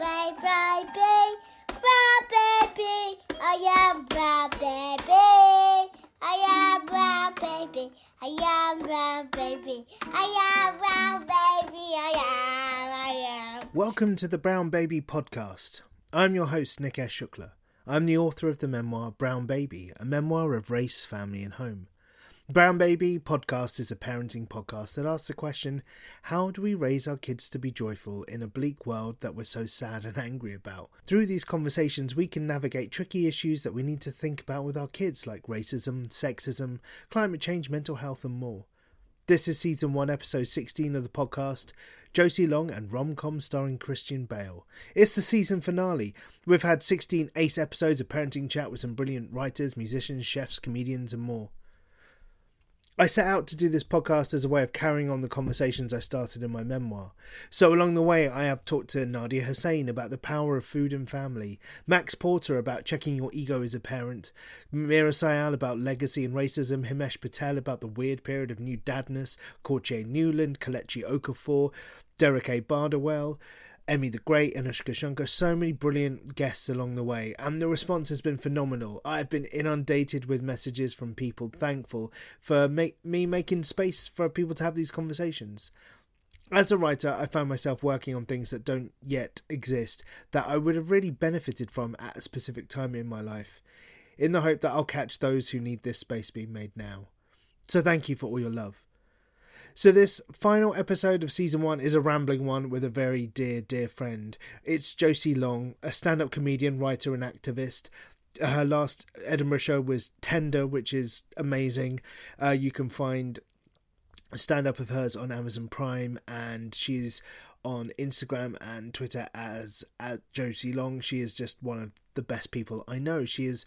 Bye, bye, bye, brown baby. I am brown baby. I am brown baby. I am brown baby. I am brown baby. I am. I am. Welcome to the Brown Baby podcast. I'm your host, Nikesh Shukla. I'm the author of the memoir Brown Baby, a memoir of race, family, and home. Brown Baby podcast is a parenting podcast that asks the question how do we raise our kids to be joyful in a bleak world that we're so sad and angry about? Through these conversations, we can navigate tricky issues that we need to think about with our kids, like racism, sexism, climate change, mental health, and more. This is season 1, episode 16 of the podcast. Josie Long and rom-com starring Christian Bale. It's the season finale. We've had 16 ace episodes of parenting chat with some brilliant writers, musicians, chefs, comedians, and more. I set out to do this podcast as a way of carrying on the conversations I started in my memoir. So, along the way, I have talked to Nadiya Hussain about the power of food and family, Max Porter about checking your ego as a parent, Meera Syal about legacy and racism, Himesh Patel about the weird period of new dadness, Courttia Newland, Kelechi Okafor, Derek A. Bardowell. Emmy the Great, Anoushka Shankar, so many brilliant guests along the way, and the response has been phenomenal. I've been inundated with messages from people thankful for make, me making space for people to have these conversations. As a writer, I found myself working on things that don't yet exist that I would have really benefited from at a specific time in my life, in the hope that I'll catch those who need this space being made now. So thank you for all your love. So, this final episode of season one is a rambling one with a very dear, dear friend. It's Josie Long, a stand up comedian, writer, and activist. Her last Edinburgh show was Tender, which is amazing. Uh, you can find stand up of hers on Amazon Prime, and she's on Instagram and Twitter as at Josie Long. She is just one of the best people I know. She is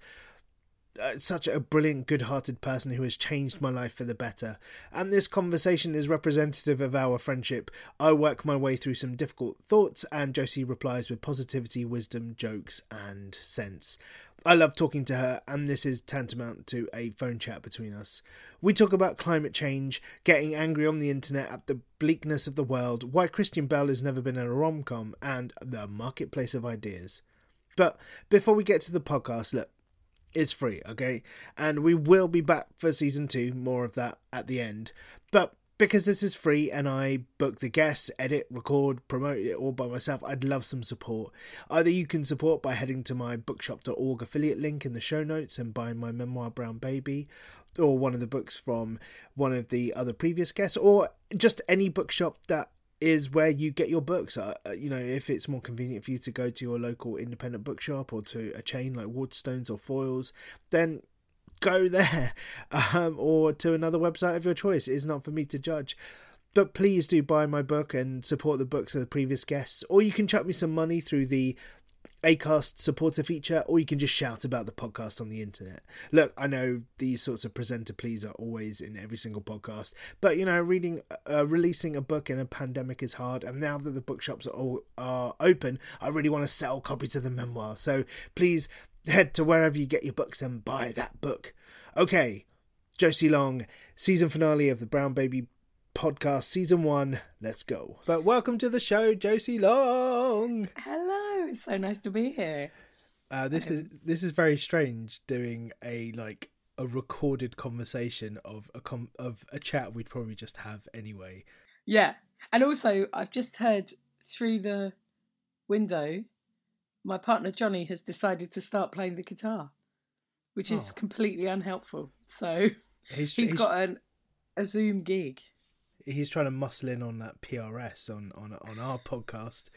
uh, such a brilliant, good hearted person who has changed my life for the better. And this conversation is representative of our friendship. I work my way through some difficult thoughts, and Josie replies with positivity, wisdom, jokes, and sense. I love talking to her, and this is tantamount to a phone chat between us. We talk about climate change, getting angry on the internet at the bleakness of the world, why Christian Bale has never been in a rom com, and the marketplace of ideas. But before we get to the podcast, look, it's free, okay? And we will be back for season two, more of that at the end. But because this is free and I book the guests, edit, record, promote it all by myself, I'd love some support. Either you can support by heading to my bookshop.org affiliate link in the show notes and buying my memoir Brown Baby, or one of the books from one of the other previous guests, or just any bookshop that is where you get your books. Uh, uh, you know, if it's more convenient for you to go to your local independent bookshop or to a chain like Waterstones or Foyles, then go there um, or to another website of your choice. It is not for me to judge. But please do buy my book and support the books of the previous guests, or you can chuck me some money through the Acast supporter feature, or you can just shout about the podcast on the internet. Look, I know these sorts of presenter pleas are always in every single podcast, but you know, reading, uh, releasing a book in a pandemic is hard. And now that the bookshops are all are open, I really want to sell copies of the memoir. So please head to wherever you get your books and buy that book. Okay, Josie Long, season finale of the Brown Baby podcast, season one. Let's go. But welcome to the show, Josie Long. Hello, it's so nice to be here. Uh, this is this is very strange doing a like a recorded conversation of a com- of a chat we'd probably just have anyway. Yeah. And also, I've just heard through the window, my partner Johnny has decided to start playing the guitar, which is Oh. completely unhelpful. So He's, he's he's, got an, a Zoom gig. He's trying to muscle in on that PRS on on on our podcast.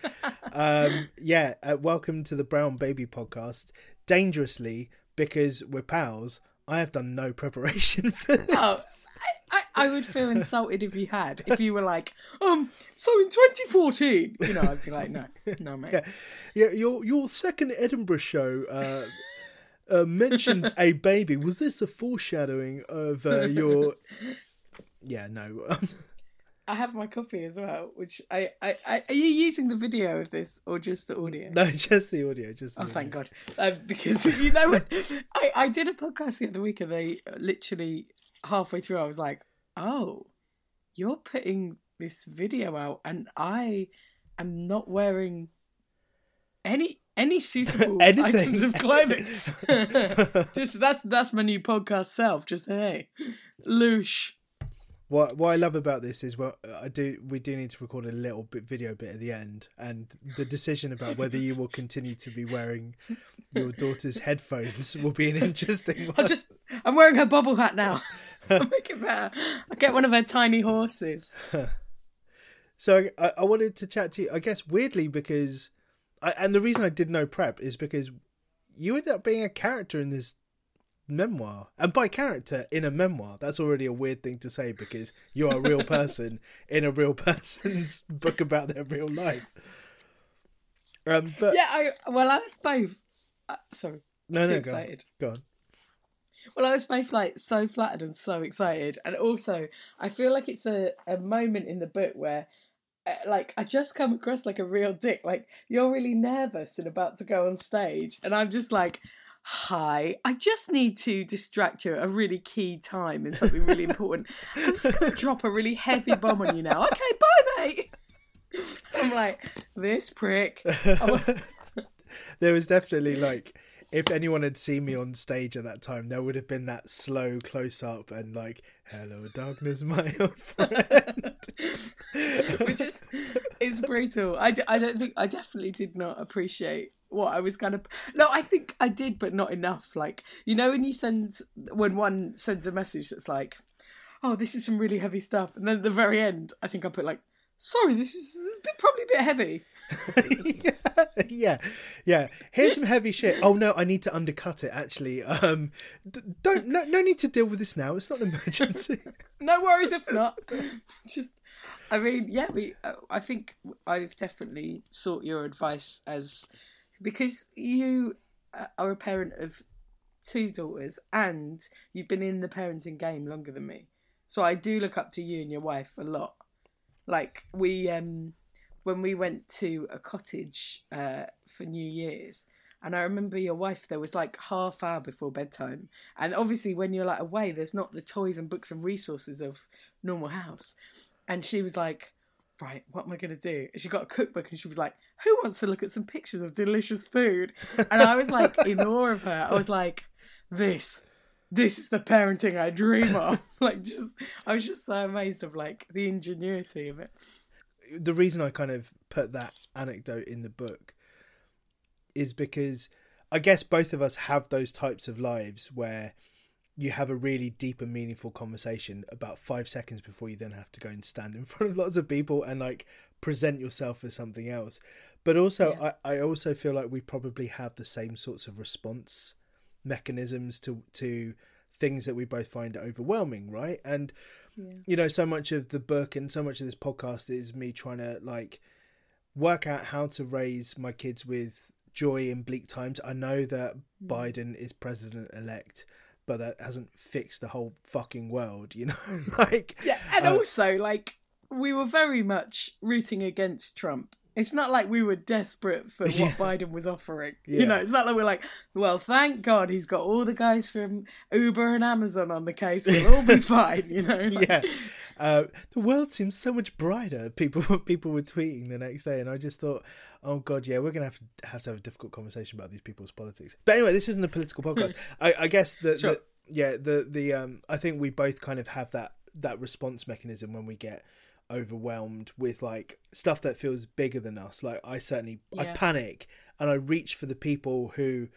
um, yeah, uh, welcome to the Brown Baby podcast. Dangerously, because we're pals. I have done no preparation for this. Oh, I, I, I would feel insulted if you had. If you were like, um, so in 2014, you know, I'd be like, no, no, mate. Yeah, yeah. Your your second Edinburgh show uh, uh, mentioned a baby. Was this a foreshadowing of uh, your? Yeah, no. I have my copy as well, which I, I, I, are you using the video of this or just the audio? no, just the audio. Just the Oh, audio. thank God! Um, because you know, what? I I did a podcast the other week, and they literally halfway through, I was like, "Oh, you're putting this video out, and I am not wearing any any suitable items of clothing." just that's that's my new podcast self. Just hey, loosh. What what I love about this is well, I do we do need to record a little bit video bit at the end, and the decision about whether you will continue to be wearing your daughter's headphones will be an interesting one. I just I'm wearing her bubble hat now. I'll make it better. I'll get one of her tiny horses. So I, I wanted to chat to you. I guess weirdly because, I, and the reason I did no prep is because you ended up being a character in this memoir, and by character in a memoir, that's already a weird thing to say because you are a real person in a real person's book about their real life. Um, but Yeah, I well, I was both. Uh, sorry, no, no, go on. excited. Go on. Well, I was both like so flattered and so excited, and also I feel like it's a a moment in the book where. uh, Like I just come across like a real dick. Like you're really nervous and about to go on stage, and I'm just like, "Hi, I just need to distract you at a really key time in something really important. I'm just gonna drop a really heavy bomb on you now. Okay, bye, mate." I'm like, "This prick." Oh. there was definitely like if anyone had seen me on stage at that time there would have been that slow close up and like hello darkness my old friend which is it's brutal. I, I don't think I definitely did not appreciate what I was kind of. No, I think I did, but not enough. Like you know, when you send when one sends a message that's like, "Oh, this is some really heavy stuff," and then at the very end, I think I put like, "Sorry, this is this is a bit, probably a bit heavy." yeah yeah here's some heavy shit oh no i need to undercut it actually um d- don't no, no need to deal with this now it's not an emergency no worries if not. Just, I mean, yeah, we. uh, I think I've definitely sought your advice as because you uh, are a parent of two daughters and you've been in the parenting game longer than me, so I do look up to you and your wife a lot. Like we, um, when we went to a cottage uh, for New Year's. And I remember your wife, there was like half hour before bedtime. And obviously, when you're like away, there's not the toys and books and resources of normal house. And she was like, Right, what am I going to do? She got a cookbook and she was like, Who wants to look at some pictures of delicious food? And I was like, in awe of her. I was like, This, this is the parenting I dream of. like, just, I was just so amazed of like the ingenuity of it. the reason i kind of put that anecdote in the book is because i guess both of us have those types of lives where you have a really deep and meaningful conversation about five seconds before you then have to go and stand in front of lots of people and like present yourself as something else but also Yeah. I, I also feel like we probably have the same sorts of response mechanisms to to things that we both find overwhelming right? And you know so much of the book and so much of this podcast is me trying to like work out how to raise my kids with joy in bleak times. I know that biden is president elect but that hasn't fixed the whole fucking world you know? Like Yeah, and uh, also like we were very much rooting against Trump. It's not like we were desperate for what Yeah. Biden was offering. Yeah. You know, it's not like we're like, well, thank God he's got all the guys from Uber and Amazon on the case. We'll all be fine. You know. Like, yeah uh, the world seems so much brighter people people were tweeting the next day and i just thought oh god yeah we're gonna have to have to have a difficult conversation about these people's politics but anyway this isn't a political podcast i, I guess that Sure. yeah the the um i think we both kind of have that that response mechanism when we get overwhelmed with like stuff that feels bigger than us. Like I certainly I panic and I reach for the people who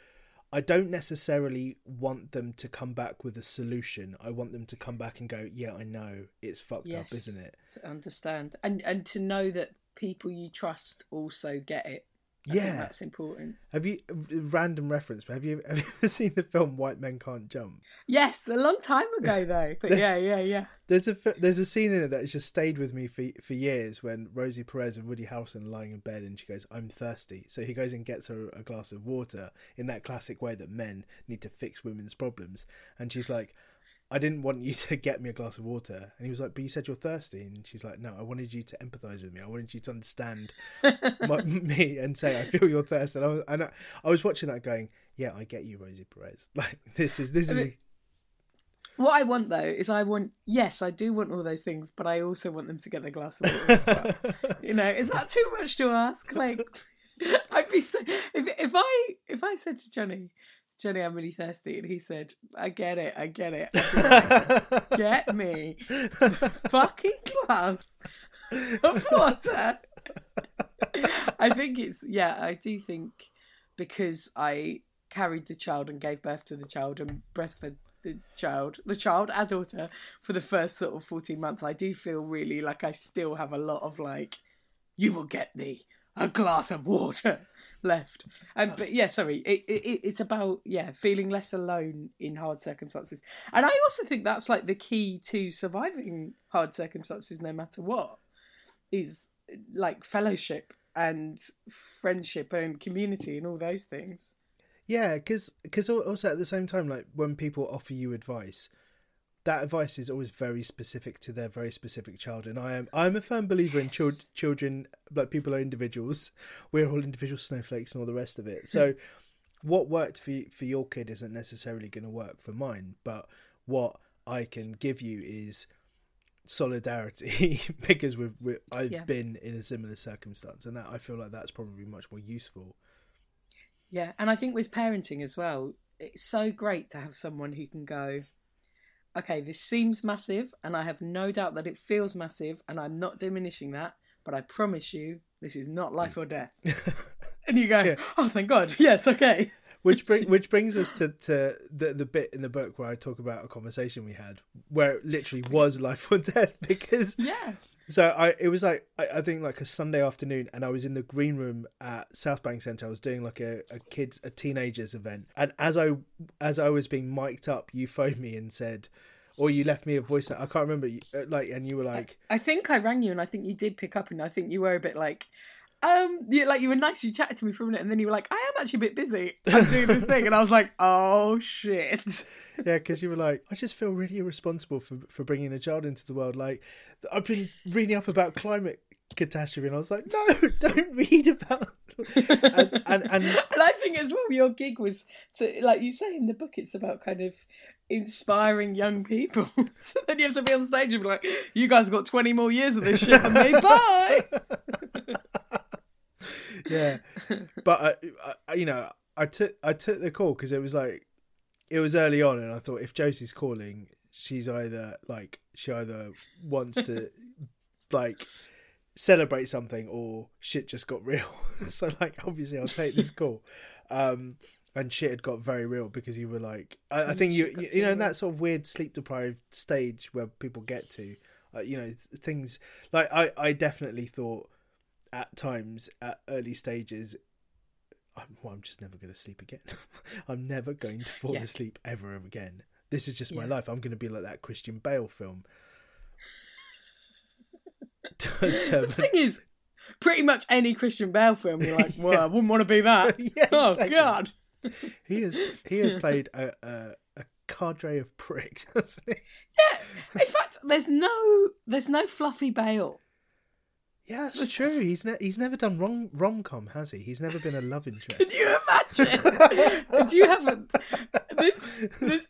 I don't necessarily want them to come back with a solution. I want them to come back and go, "Yeah, I know it's fucked up, isn't it?" to understand and and to know that people you trust also get it. I yeah. that's important. Have you random reference? But have you have you ever seen the film White Men Can't Jump? Yes, a long time ago though. But yeah, yeah, yeah. There's a there's a scene in it that has just stayed with me for for years when Rosie Perez and Woody Harrelson are lying in bed and she goes, "I'm thirsty." So he goes and gets her a glass of water in that classic way that men need to fix women's problems, and she's like. I didn't want you to get me a glass of water. And he was like, But you said you're thirsty. And she's like, No, I wanted you to empathize with me. I wanted you to understand my, me and say, I feel your thirst. And I was, and I, I was watching that going, Yeah, I get you, Rosie Perez. Like, this is, this is, a, What I want though is I want yes, I do want all those things, but I also want them to get the glass of water. well. you know, is that too much to ask? Like, I'd be so if if I if I said to Johnny, Johnny, I'm really thirsty, and he said, I get it, I get it, I'd get me. Fucking glass of water. I think it's yeah, I do think because I carried the child and gave birth to the child and breastfed the child, the child our daughter for the first sort of 14 months, I do feel really like I still have a lot of like, you will get me a glass of water left. Um, but yeah, sorry, it, it, it's about, yeah, feeling less alone in hard circumstances. And I also think that's like the key to surviving hard circumstances no matter what is like fellowship and friendship and community and all those things. Yeah, because also at the same time, like when people offer you advice, that advice is always very specific to their very specific child. And I am I'm a firm believer in chil- children. Like people are individuals. We're all individual snowflakes and all the rest of it. So what worked for for your kid isn't necessarily going to work for mine. But what I can give you is solidarity because we've, we I've Yeah. been in a similar circumstance, and that I feel like that's probably much more useful. Yeah, and I think with parenting as well, it's so great to have someone who can go, okay, this seems massive, and I have no doubt that it feels massive, and I'm not diminishing that, but I promise you, this is not life or death. and you go, Yeah. oh, thank God, yes, okay. which bring, which brings us to, to the the bit in the book where I talk about a conversation we had where it literally was life or death because Yeah. So I it was like I, I think like a Sunday afternoon and I was in the green room at South Bank Centre. I was doing like a, a kids a teenagers event. And as I as I was being mic'd up you phoned me and said or you left me a voice note. I can't remember. Uh, like and you were like I think I rang you, and I think you did pick up, and I think you were a bit like, um, you, like you were nice. You chatted to me for a minute, and then you were like, I am actually a bit busy. I'm doing this thing, and I was like, oh shit. yeah because you were like i just feel really irresponsible for for bringing a child into the world like i've been reading up about climate catastrophe and i was like no don't read about and and, and And I think as well, your gig was to, like you say in the book, it's about kind of inspiring young people. so then you have to be on stage and be like, "You guys have got twenty more years of this shit on me. Bye." Yeah. But I, I you know i took i took the call because it was like it was early on and i thought if josie's calling she's either like she either wants to like celebrate something or shit just got real. So like obviously i'll take this call. Um and shit had got very real because you were like i, I think you you, you know in that sort of weird sleep deprived stage where people get to uh, you know th- things like i i definitely thought at times at early stages I'm, well, I'm just never going to sleep again. I'm never going to fall Yeah. asleep ever again. This is just my life. I'm going to be like that Christian Bale film. Turban- um, thing is, pretty much any Christian Bale film, you're like, "Well, I wouldn't want to be that." Yeah, oh exactly. God. he has he has played a, a, a cadre of pricks, hasn't he? Yeah. In fact, there's no there's no fluffy Bale. Yeah, that's true. He's ne- he's never done rom rom com, has he? He's never been a love interest. Could you imagine? Do you have a, this? This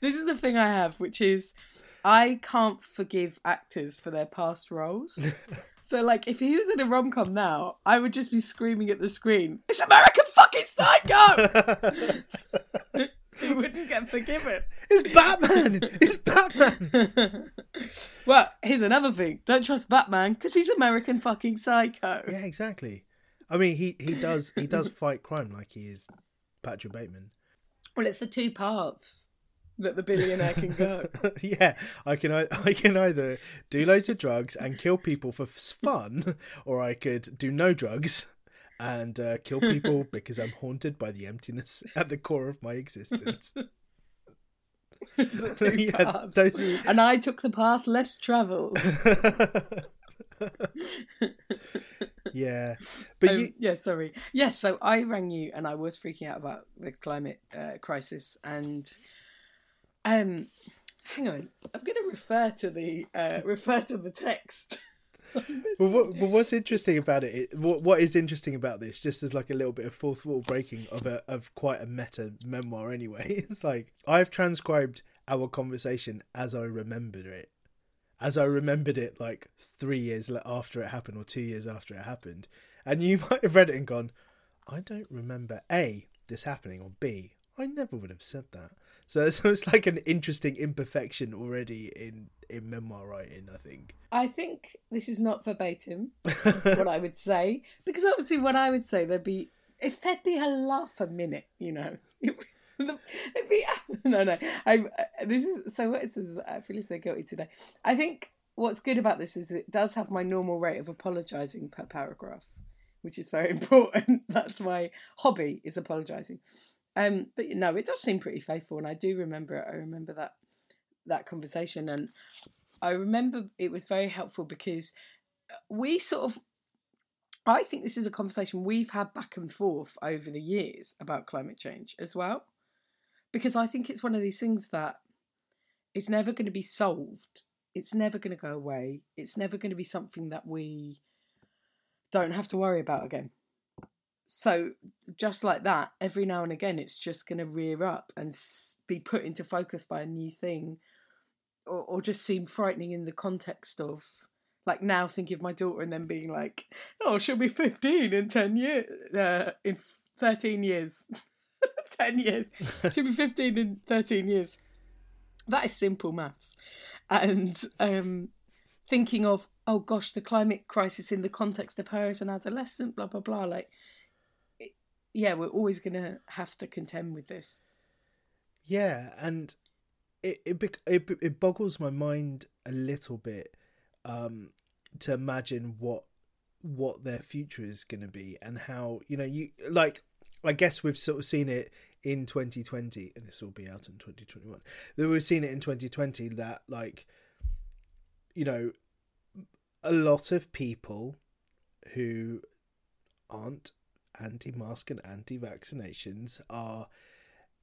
this is the thing I have, which is I can't forgive actors for their past roles. So, like, if he was in a rom com now, I would just be screaming at the screen, "It's American fucking Psycho!" he wouldn't get forgiven. It's Batman. It's Batman. well, here's another thing: don't trust Batman because he's American fucking psycho. Yeah, exactly. I mean, he he does he does fight crime like he is Patrick Bateman. Well, it's the two paths that the billionaire can go. yeah, I can I, I can either do loads of drugs and kill people for fun, or I could do no drugs and uh, kill people because I'm haunted by the emptiness at the core of my existence. Yeah, those are- And I took the path less travelled. yeah, but Um, you, yeah, sorry. Yes, so I rang you and I was freaking out about the climate uh, crisis and um hang on. I'm going to refer to the uh, refer to the text. Well, what, what's interesting about it? it- What what is interesting about this? Just as like a little bit of fourth wall breaking of a of quite a meta memoir. Anyway, it's like I've transcribed our conversation as I remembered it, as I remembered it like three years after it happened or two years after it happened, and you might have read it and gone, I don't remember a this happening or b I never would have said that. So, so it's like an interesting imperfection already in in memoir writing. I think. I think this is not verbatim what I would say because obviously what I would say there'd be if there'd be a laugh a minute, you know. It'd be no no. I this is so. What is this? I feel so guilty today. I think what's good about this is it does have my normal rate of apologising per paragraph, which is very important. That's my hobby is apologising. Um, but no, it does seem pretty faithful, and I do remember it. I remember that that conversation, and I remember it was very helpful because we sort of. I think this is a conversation we've had back and forth over the years about climate change as well, because I think it's one of these things that it's never going to be solved. It's never going to go away. It's never going to be something that we don't have to worry about again. So, just like that, every now and again, it's just going to rear up and be put into focus by a new thing, or, or just seem frightening in the context of, like now thinking of my daughter and then being like, oh, she'll be 15 in 10 years, uh, in 13 years. 10 years. She'll be 15 in 13 years. That is simple maths. And um, thinking of, oh gosh, the climate crisis in the context of her as an adolescent, blah, blah, blah. Like, it- yeah, we're always going to have to contend with this. Yeah, and it it it, it boggles my mind a little bit um, to imagine what what their future is going to be and how you know you like I guess we've sort of seen it in 2020 and this will be out in 2021 that we've seen it in 2020 that like you know a lot of people who aren't anti-mask and anti-vaccinations are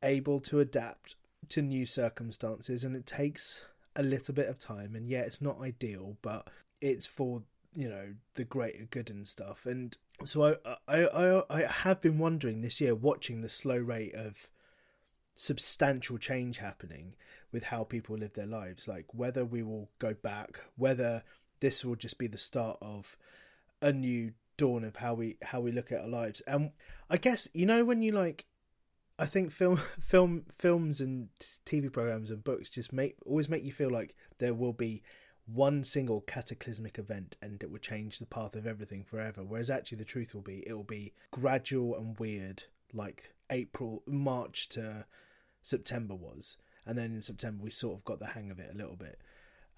able to adapt to new circumstances and it takes a little bit of time and yeah it's not ideal but it's for you know the greater good and stuff. And so I, I i i have been wondering this year watching the slow rate of substantial change happening with how people live their lives like whether we will go back whether this will just be the start of a new dawn of how we how we look at our lives. And i guess you know when you like I think film, film, films and TV programs and books just make always make you feel like there will be one single cataclysmic event and it will change the path of everything forever. Whereas actually, the truth will be it will be gradual and weird, like April, March to September was, and then in September we sort of got the hang of it a little bit,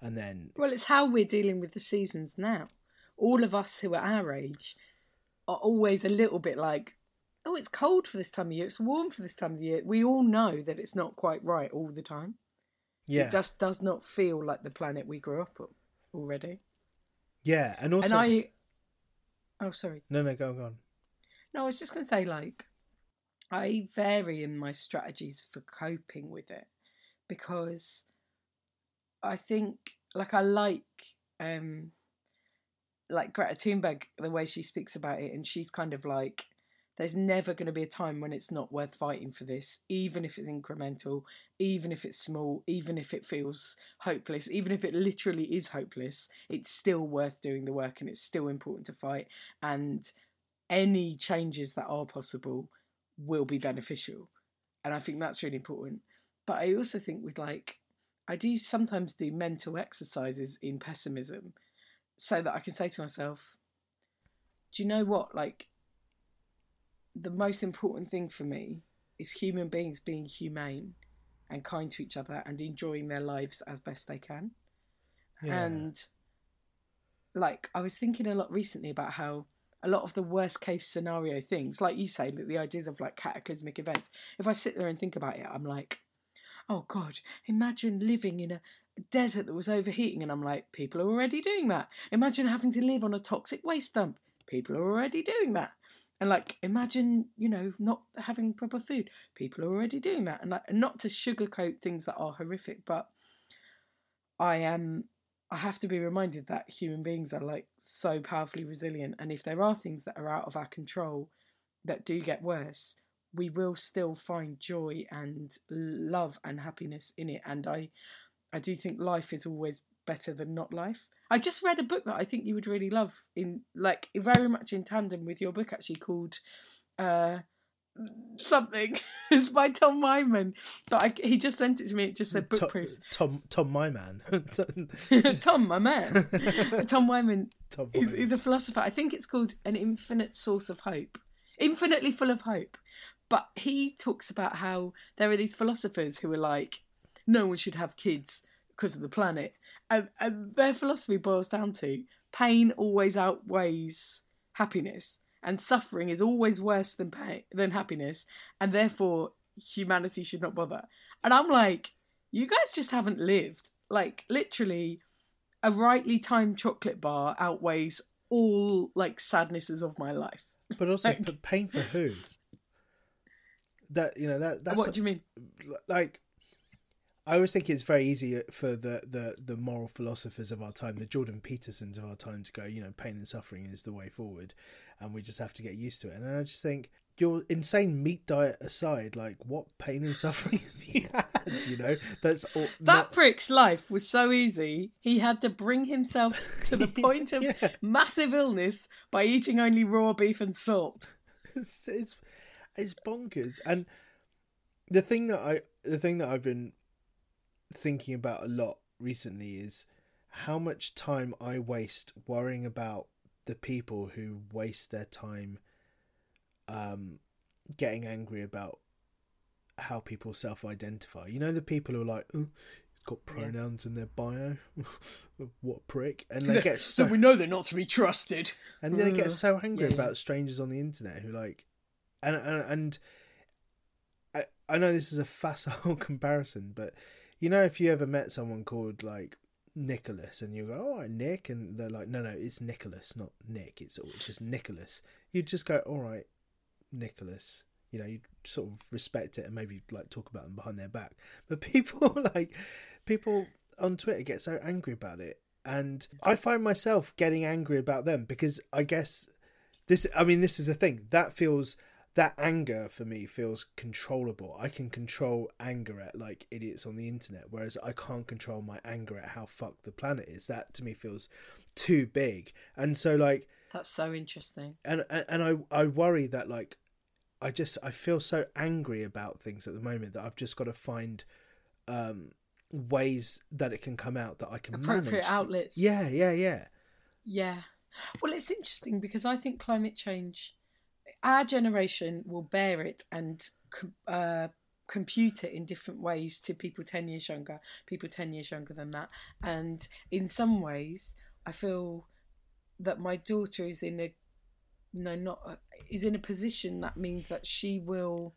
and then Well, it's how we're dealing with the seasons now. All of us who are our age are always a little bit like, oh, it's cold for this time of year, it's warm for this time of year. We all know that it's not quite right all the time. yeah, It just does not feel like the planet we grew up on already. yeah, and also and I. Oh, sorry. no, no, go on, go on. No, I was just going to say, like, I vary in my strategies for coping with it because I think, like, I like, um, like Greta Thunberg, the way she speaks about it, and she's kind of like, there's never going to be a time when it's not worth fighting for this, even if it's incremental, even if it's small, even if it feels hopeless, even if it literally is hopeless, it's still worth doing the work and it's still important to fight. And any changes that are possible will be beneficial. And I think that's really important. but I also think with like, I do sometimes do mental exercises in pessimism so that I can say to myself, do you know what? Like, the most important thing for me is human beings being humane and kind to each other and enjoying their lives as best they can. Yeah. And like I was thinking a lot recently about how a lot of the worst case scenario things, like you say, the ideas of like cataclysmic events, if I sit there and think about it, I'm like, oh God, imagine living in a desert that was overheating. And I'm like, people are already doing that. Imagine having to live on a toxic waste dump. People are already doing that. And like, imagine, you know, not having proper food. People are already doing that. And like, not to sugarcoat things that are horrific, but I am I have to be reminded that human beings are like so powerfully resilient, and if there are things that are out of our control that do get worse, we will still find joy and love and happiness in it. And I, I do think life is always better than not life. I just read a book that I think you would really love, in like very much in tandem with your book, actually called. Uh, something. it's by Tom Whyman. But I, he just sent it to me. It just said book Tom, proofs. Tom, Tom, my man. Tom, my man. Tom Whyman Tom Whyman. is a philosopher. I think it's called An Infinite Source of Hope. Infinitely full of hope. But he talks about how there are these philosophers who are like, no one should have kids because of the planet. And, and their philosophy boils down to pain always outweighs happiness and suffering is always worse than pain than happiness and therefore humanity should not bother and i'm like you guys just haven't lived like literally a rightly timed chocolate bar outweighs all like sadnesses of my life But also, Like- but pain for who? That you know that that's what do you mean like. I always think it's very easy for the, the, the moral philosophers of our time, the Jordan Petersons of our time, to go, you know, pain and suffering is the way forward, and we just have to get used to it. And I just think your insane meat diet aside, like what pain and suffering have you had? You know, that's all, that not- prick's life was so easy he had to bring himself to the point of Yeah. massive illness by eating only raw beef and salt it's, it's it's bonkers and the thing that i the thing that i've been thinking about a lot recently is how much time i waste worrying about the people who waste their time um getting angry about how people self-identify. You know the people who are like oh, it's got pronouns in their bio? What prick? And they get so we know they're not to be trusted. And they get so angry yeah, yeah. about strangers on the internet who like and and, and I, I know this is a facile comparison but you know if you ever met someone called like Nicholas and you go oh, all right Nick and they're like no no it's Nicholas not Nick it's just Nicholas. You'd just go all right Nicholas. You know you sort of respect it and maybe like talk about them behind their back. But people like people on Twitter get so angry about it. And I find myself getting angry about them because I guess this I mean this is the thing that feels that anger for me feels controllable. I can control anger at like idiots on the internet, whereas I can't control my anger at how fucked the planet is. That to me feels too big. And so like that's so interesting and and I I worry that like I just I feel so angry about things at the moment that I've just got to find um ways that it can come out that I can appropriate manage. outlets Yeah, yeah, yeah. Yeah. Well, it's interesting because I think climate change, our generation will bear it and uh, compute it in different ways to people 10 years younger, people 10 years younger than that. And in some ways, I feel that my daughter is in a no not uh, is in a position that means that she will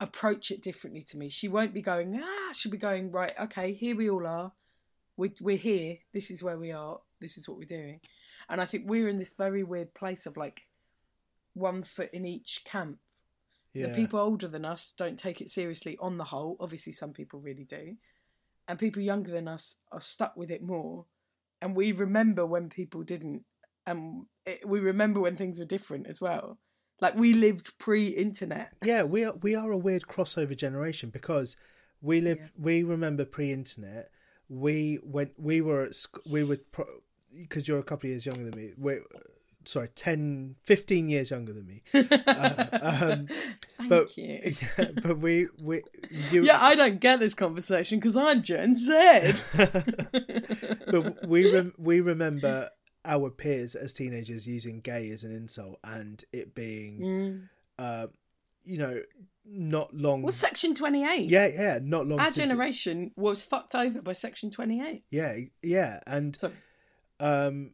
approach it differently to me. She won't be going ah she'll be going right okay here we all are. We, we're here. This is where we are. This is what we're doing. And i think we're in this very weird place of like one foot in each camp. Yeah. the people older than us don't take it seriously on the whole. Obviously some people really do. And people younger than us are stuck with it more. And we remember when people didn't. And it, we remember when things were different as well. Like we lived pre-internet. Yeah, we are we are a weird crossover generation because we live we remember pre-internet. We went we were at sc- we were because you're a couple of years younger than me. We sorry 10 15 years younger than me uh, um, Thank but you. yeah, but we we you, Yeah, I don't get this conversation because I'm Gen Z. but we rem- we remember our peers as teenagers using gay as an insult and it being Mm. uh you know not long Well, Section 28. yeah yeah not long Our since it- generation was fucked over by Section 28. yeah yeah and So, um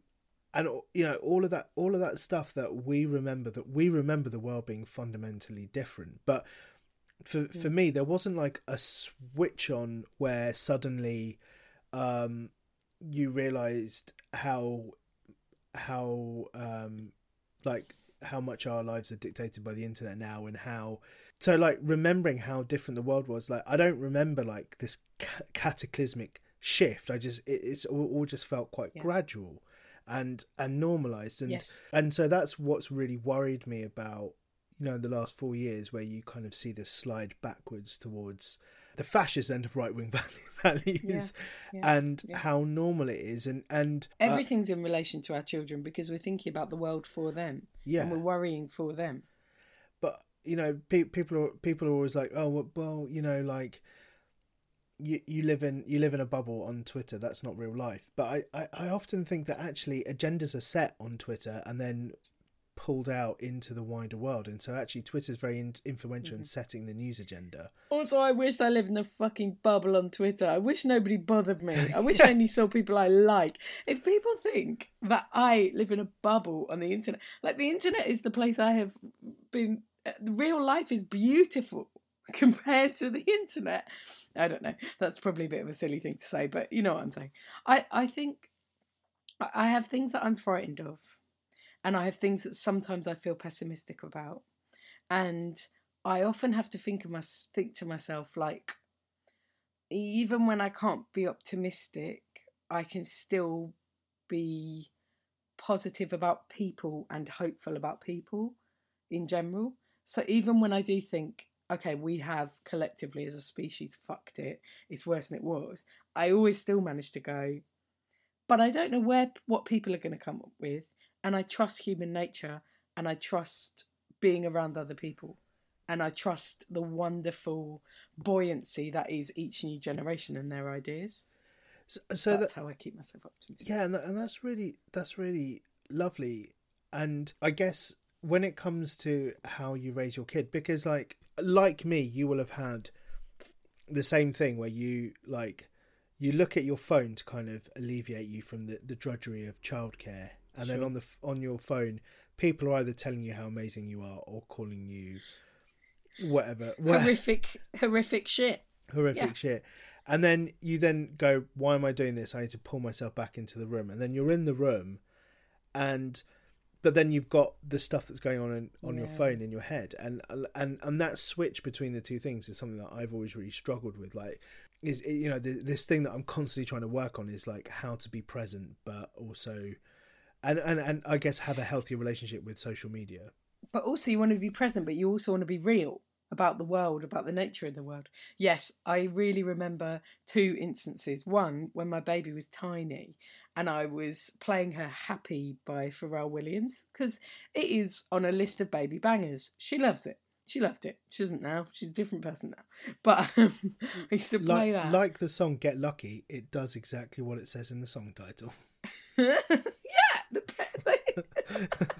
and you know all of that all of that stuff that we remember that we remember the world being fundamentally different. But for for me there wasn't like a switch on where suddenly um you realized how how um like how much our lives are dictated by the internet now and how so like remembering how different the world was like i don't remember like this ca- cataclysmic shift. I just it, it's all, all just felt quite Yeah. gradual and and normalized and Yes. and so that's what's really worried me about you know the last four years where you kind of see this slide backwards towards the fascist end of right-wing values yeah, and yeah. how normal it is and and uh, everything's in relation to our children because we're thinking about the world for them. yeah And we're worrying for them. but you know pe- people are people are always like oh well you know like you you live in you live in a bubble on twitter that's not real life but I, I i often think that actually agendas are set on twitter and then pulled out into the wider world and so actually twitter's very in- influential in setting the news agenda Also, I wish I lived in a fucking bubble on Twitter. I wish nobody bothered me. I wish I only saw people I like. If people think that I live in a bubble on the internet, like the internet is the place I have been, uh, real life is beautiful compared to the internet. I don't know. That's probably a bit of a silly thing to say, but you know what I'm saying. I, I think I have things that I'm frightened of, and I have things that sometimes I feel pessimistic about. And I often have to think of my think to myself like, even when I can't be optimistic, I can still be positive about people and hopeful about people in general. So even when I do think, okay, we have collectively as a species fucked it, it's worse than it was, I always still manage to go, but I don't know where what people are going to come up with, and I trust human nature, and I trust being around other people, and I trust the wonderful buoyancy that is each new generation and their ideas. so, so That's that how I keep myself optimistic. yeah and, that, and that's really that's really lovely and i guess when it comes to how you raise your kid because like like me you will have had the same thing where you like you look at your phone to kind of alleviate you from the, the drudgery of childcare. And then on the on your phone people are either telling you how amazing you are or calling you whatever Horrific, horrific shit. horrific Yeah. shit. And then you then go why am i doing this? I need to pull myself back into the room. And then you're in the room and but then you've got the stuff that's going on in, on your phone in your head. And and and that switch between the two things is something that i've always really struggled with. Like is you know th this thing that i'm constantly trying to work on is like how to be present but also and and, and i guess have a healthier relationship with social media. But also, you want to be present, but you also want to be real about the world, about the nature of the world. Yes, I really remember two instances. One, when my baby was tiny and I was playing her Happy by Pharrell Williams, because it is on a list of baby bangers. She loves it. She loved it. She doesn't now. She's a different person now. But um, I used to play like that. like the song get lucky it does exactly what it says in the song title yeah, the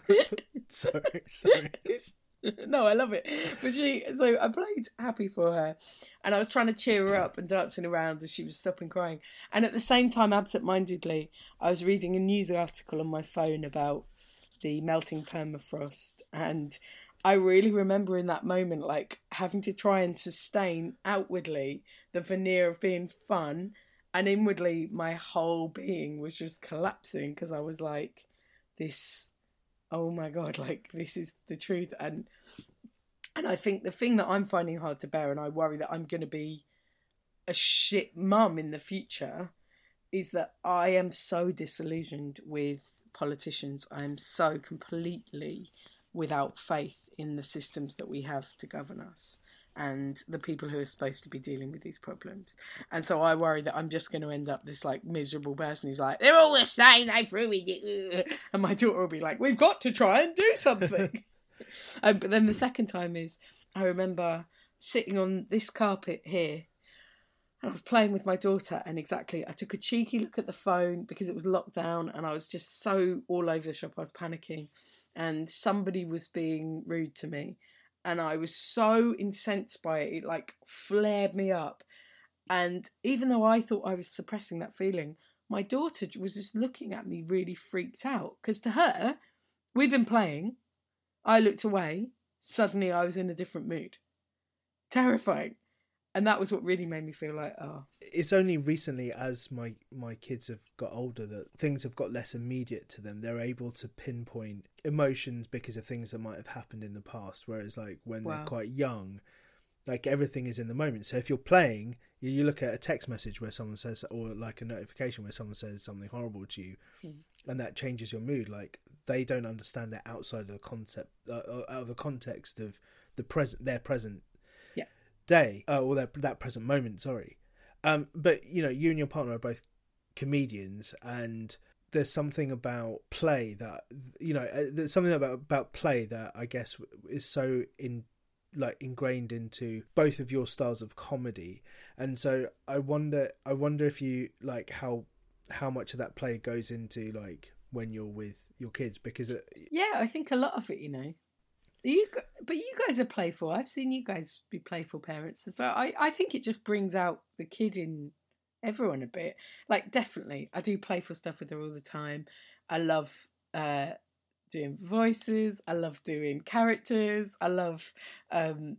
sorry sorry It's- no, I love it. But she, so I played happy for her, and I was trying to cheer her up and dancing around as she was stopping crying. And at the same time, absent-mindedly, I was reading a news article on my phone about the melting permafrost, and I really remember in that moment, like having to try and sustain outwardly the veneer of being fun, and inwardly, my whole being was just collapsing because I was like, this oh my god like this is the truth. And and i think the thing that i'm finding hard to bear and i worry that i'm going to be a shit mum in the future is that i am so disillusioned with politicians. I am so completely without faith in the systems that we have to govern us and the people who are supposed to be dealing with these problems. And so I worry that I'm just going to end up this like miserable person who's like, they're all the same, they've ruined it. And my daughter will be like, we've got to try and do something. um, but then the second time is, I remember sitting on this carpet here. And I was playing with my daughter, and exactly, I took a cheeky look at the phone because it was locked down, and I was just so all over the shop. I was panicking, and somebody was being rude to me and I was so incensed by it, it like flared me up. And even though I thought I was suppressing that feeling, my daughter was just looking at me really freaked out because to her, we'd been playing. I looked away. Suddenly, I was in a different mood. Terrifying and that was what really made me feel like oh it's only recently as my my kids have got older that things have got less immediate to them they're able to pinpoint emotions because of things that might have happened in the past whereas like when wow. they're quite young like everything is in the moment so if you're playing you look at a text message where someone says or like a notification where someone says something horrible to you mm. and that changes your mood like they don't understand that outside of the concept uh, uh out of the context of the present their present day, uh, or that that present moment. Sorry, um, but you know, you and your partner are both comedians, and there's something about play that you know, uh, there's something about about play that I guess is so in like ingrained into both of your styles of comedy, and so I wonder, I wonder if you like how how much of that play goes into like when you're with your kids because it, yeah i think a lot of it you know you, but you guys are playful. I've seen you guys be playful parents as well. I, I think it just brings out the kid in everyone a bit. Like, definitely, I do playful stuff with her all the time. I love uh, doing voices. I love doing characters. I love um,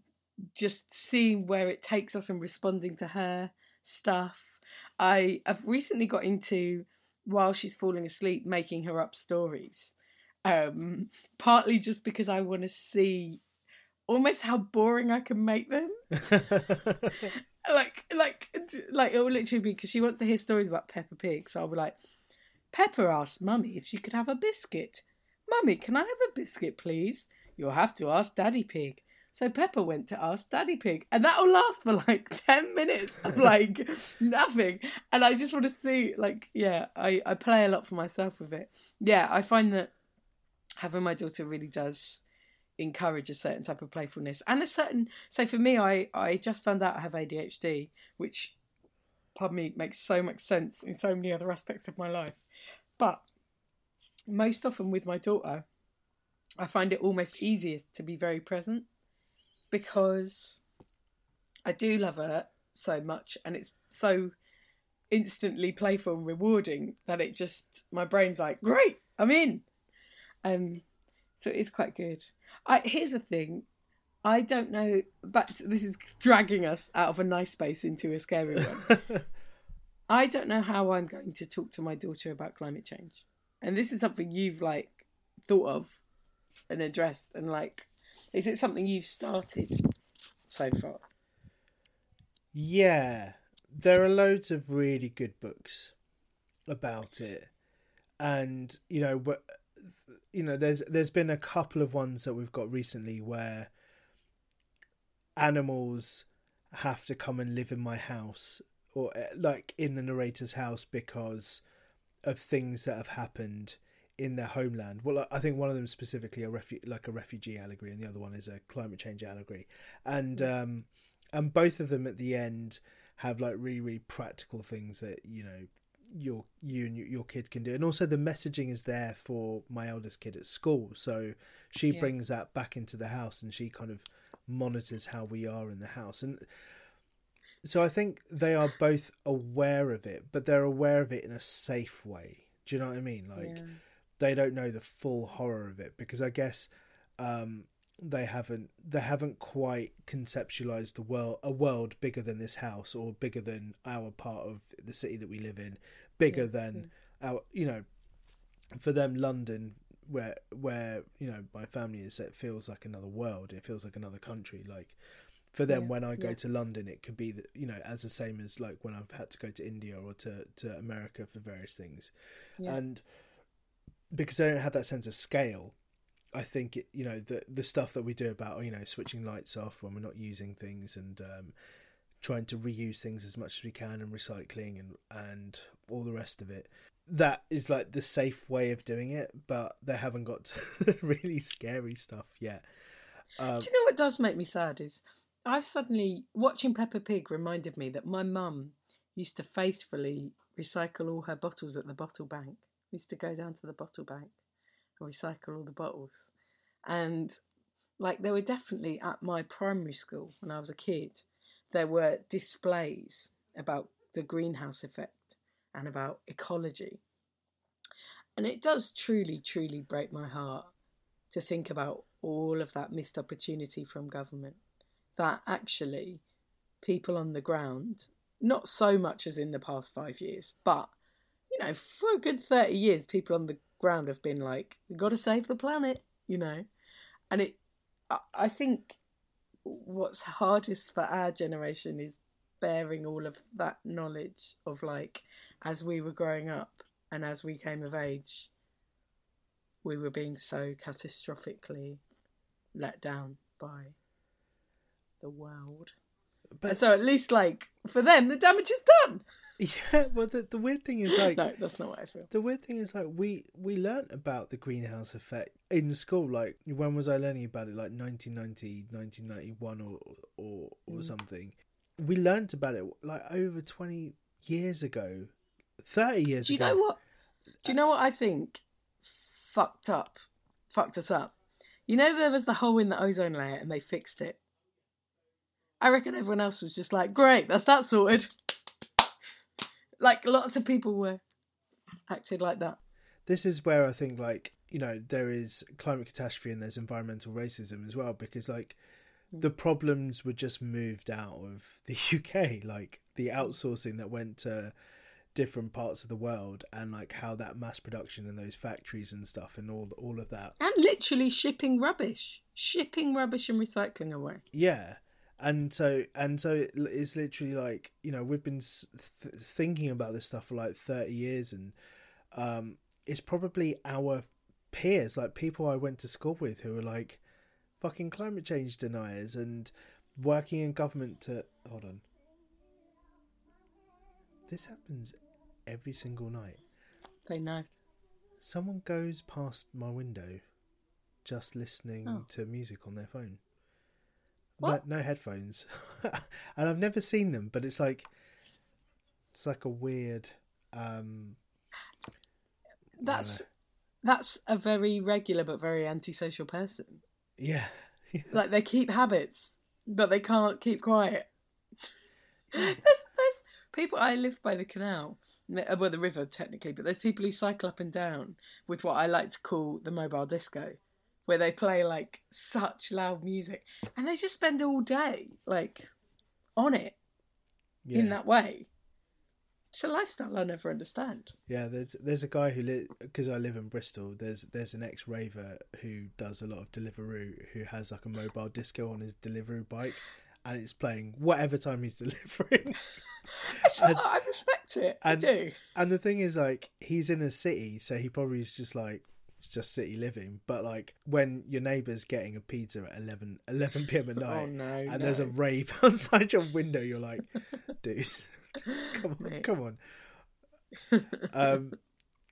just seeing where it takes us and responding to her stuff. I have recently got into while she's falling asleep, making her up stories um, partly just because I want to see almost how boring I can make them. like, like, like it will literally be because she wants to hear stories about Peppa Pig. So I'll be like, Peppa asked Mummy if she could have a biscuit. Mummy, can I have a biscuit, please? You'll have to ask Daddy Pig. So Peppa went to ask Daddy Pig, and that'll last for like ten minutes of like nothing. And I just want to see, like, yeah, I I play a lot for myself with it. Yeah, I find that having my daughter really does encourage a certain type of playfulness and a certain so for me i i just found out i have adhd which pardon me makes so much sense in so many other aspects of my life. But most often with my daughter i find it almost easiest to be very present because i do love her so much and it's so instantly playful and rewarding that it just my brain's like great i'm in um, so it's quite good. I here's the thing. I don't know, but this is dragging us out of a nice space into a scary one. I don't know how I'm going to talk to my daughter about climate change, and this is something you've like thought of and addressed, and like, is it something you've started so far? Yeah, there are loads of really good books about it, and you know, you know, there's there's been a couple of ones that we've got recently where animals have to come and live in my house or eh, like in the narrator's house because of things that have happened in their homeland. Well, I think one of them specifically a refu- like a refugee allegory, and the other one is a climate change allegory, and um, and both of them at the end have like really really practical things that you know your you and your kid can do. And also the messaging is there for my eldest kid at school. So she yeah. brings that back into the house and she kind of monitors how we are in the house. And so i think they are both aware of it but they're aware of it in a safe way. Do you know what i mean? Like yeah. they don't know the full horror of it because i guess um, they haven't they haven't quite conceptualized the world a world bigger than this house or bigger than our part of the city that we live in bigger yeah, than yeah. our you know for them london where where you know my family is it feels like another world. It feels like another country. Like for them yeah, when i go to london it could be that you know as the same as like when i've had to go to india or to to america for various things. And because they don't have that sense of scale I think it, you know the the stuff that we do about you know switching lights off when we're not using things and um, trying to reuse things as much as we can and recycling and and all the rest of it. That is like the safe way of doing it, but they haven't got to the really scary stuff yet. Um, Do you know what does make me sad is I've suddenly watching Peppa Pig reminded me that my mum used to faithfully recycle all her bottles at the bottle bank. We used to go down to the bottle bank and recycle all the bottles. And like there were definitely at my primary school when I was a kid, there were displays about the greenhouse effect and about ecology. And it does truly, truly break my heart to think about all of that missed opportunity from government. That actually people on the ground, not so much as in the past five years, but you know, for a good 30 years, people on the ground have been like, we've got to save the planet, you know. And it, I- I think what's hardest for our generation is bearing all of that knowledge of like, as we were growing up and as we came of age, we were being so catastrophically let down by the world. but so at least, like, for them, the damage is done. yeah, well, the the weird thing is like no, that's not what I feel. the weird thing is like we we learnt about the greenhouse effect in school like when was i learning about it like 1990 1991 or or or Mm. something we learnt about it like over 20 years ago 30 years ago. Do you ago know what? Do you know what I think fucked up, fucked us up? You know there was the hole in the ozone layer and they fixed it. I reckon everyone else was just like, "Great, that's that sorted." Like lots of people were acted like that. this is where i think like you know there is climate catastrophe and there's environmental racism as well because like mm. the problems were just moved out of the uk like the outsourcing that went to different parts of the world and like how that mass production and those factories and stuff and all all of that And literally shipping rubbish, shipping rubbish and recycling away. yeah and so and so it, it's literally like you know we've been th- thinking about this stuff for like 30 years and um it's probably our peers like people i went to school with who are like fucking climate change deniers and working in government to hold on this happens every single night They know. someone goes past my window just listening Oh. to music on their phone? No, no headphones and i've never seen them but it's like it's like a weird um That's that's a very regular but very antisocial person. yeah Like they keep habits, but they can't keep quiet. there's, there's people. I live by the canal, uh, well, the river technically, but there's people who cycle up and down with what I like to call the mobile disco, where they play like such loud music, and they just spend all day like on it yeah in that way. It's a lifestyle I never understand. yeah there's there's a guy who li because i live in bristol there's there's an ex-raver who does a lot of deliveroo who has like a mobile disco on his deliveroo bike and it's playing whatever time he's delivering And- I respect it. and- I do. And the thing is, like, he's in a city, so he probably is just like, it's just city living. But like, when your neighbour's getting a pizza at 11, 11 p.m. at night, Oh no! and there's a no. rave outside your window, you're like, dude, come on, Mate. come on. Um,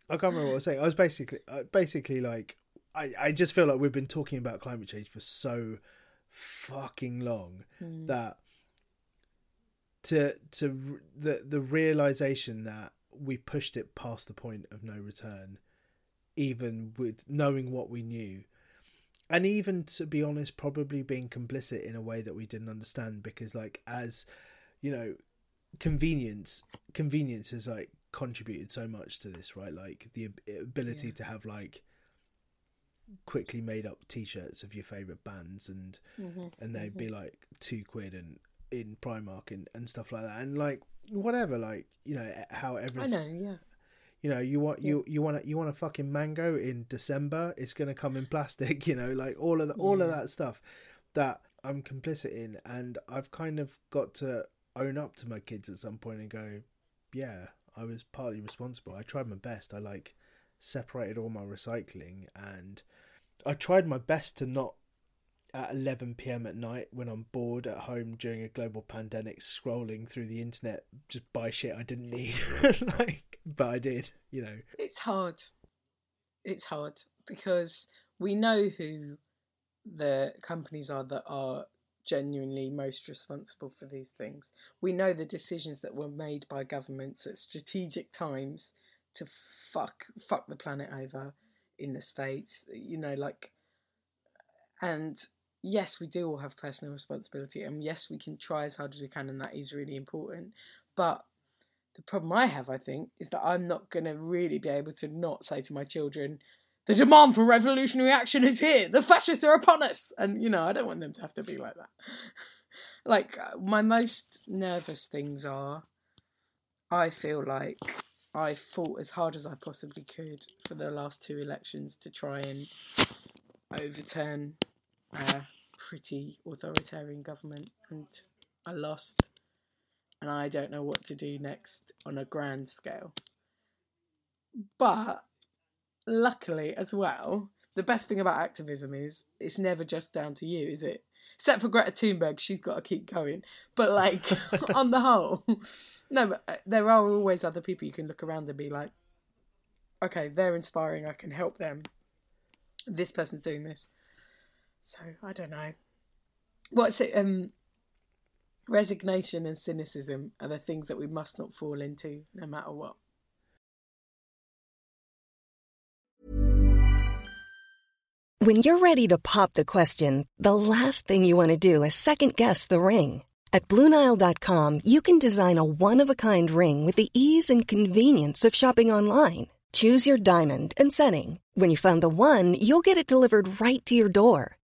I can't remember what I was saying. I was basically, uh, basically like, I, I just feel like we've been talking about climate change for so fucking long Hmm. that to to r- the the realization that we pushed it past the point of no return even with knowing what we knew and even to be honest probably being complicit in a way that we didn't understand because like as you know convenience convenience has like contributed so much to this right like the ability Yeah. to have like quickly made up t-shirts of your favorite bands and Mhm, and they'd be like two quid and in Primark and, and stuff like that and like whatever like you know how everything I know. Yeah. You know you want you you want a, you want a fucking mango in December it's gonna come in plastic you know like all of the, all of that stuff that I'm complicit in and I've kind of got to own up to my kids at some point and go yeah I was partly responsible I tried my best I like separated all my recycling and I tried my best to not at 11 p.m. at night when I'm bored at home during a global pandemic, scrolling through the internet, just buy shit I didn't need. like, but I did, you know. It's hard. It's hard because we know who the companies are that are genuinely most responsible for these things. We know the decisions that were made by governments at strategic times to fuck fuck the planet over in the states. You know, like, and yes, we do all have personal responsibility, and yes, we can try as hard as we can, and that is really important. But the problem I have, I think, is that I'm not going to really be able to not say to my children, the demand for revolutionary action is here. The fascists are upon us. And, you know, I don't want them to have to be like that. like, uh, my most nervous things are I feel like I fought as hard as I possibly could for the last two elections to try and overturn a pretty authoritarian government, and I lost, and I don't know what to do next on a grand scale. But luckily, as well, the best thing about activism is it's never just down to you, is it? Except for Greta Thunberg, she's got to keep going. But like on the whole, no, but uh, there are always other people you can look around and be like, okay, they're inspiring. I can help them. This person's doing this. So I don't know. What's it? Um, resignation and cynicism are the things that we must not fall into, no matter what. When you're ready to pop the question, the last thing you want to do is second guess the ring. At BlueNile.com, you can design a one of a kind ring with the ease and convenience of shopping online. Choose your diamond and setting. When you find the one, you'll get it delivered right to your door.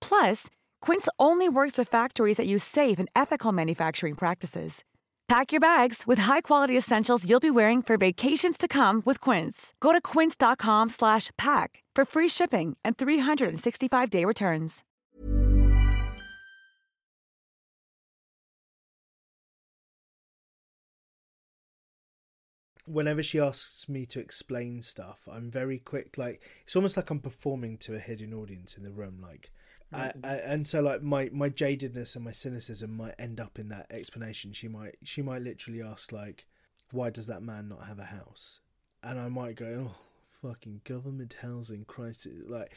Plus, Quince only works with factories that use safe and ethical manufacturing practices. Pack your bags with high-quality essentials you'll be wearing for vacations to come with Quince. Go to quince.com/pack for free shipping and 365-day returns. Whenever she asks me to explain stuff, I'm very quick. Like it's almost like I'm performing to a hidden audience in the room. Like I, I, and so like my my jadedness and my cynicism might end up in that explanation. She might she might literally ask like why does that man not have a house? And i might go oh fucking government housing crisis. Like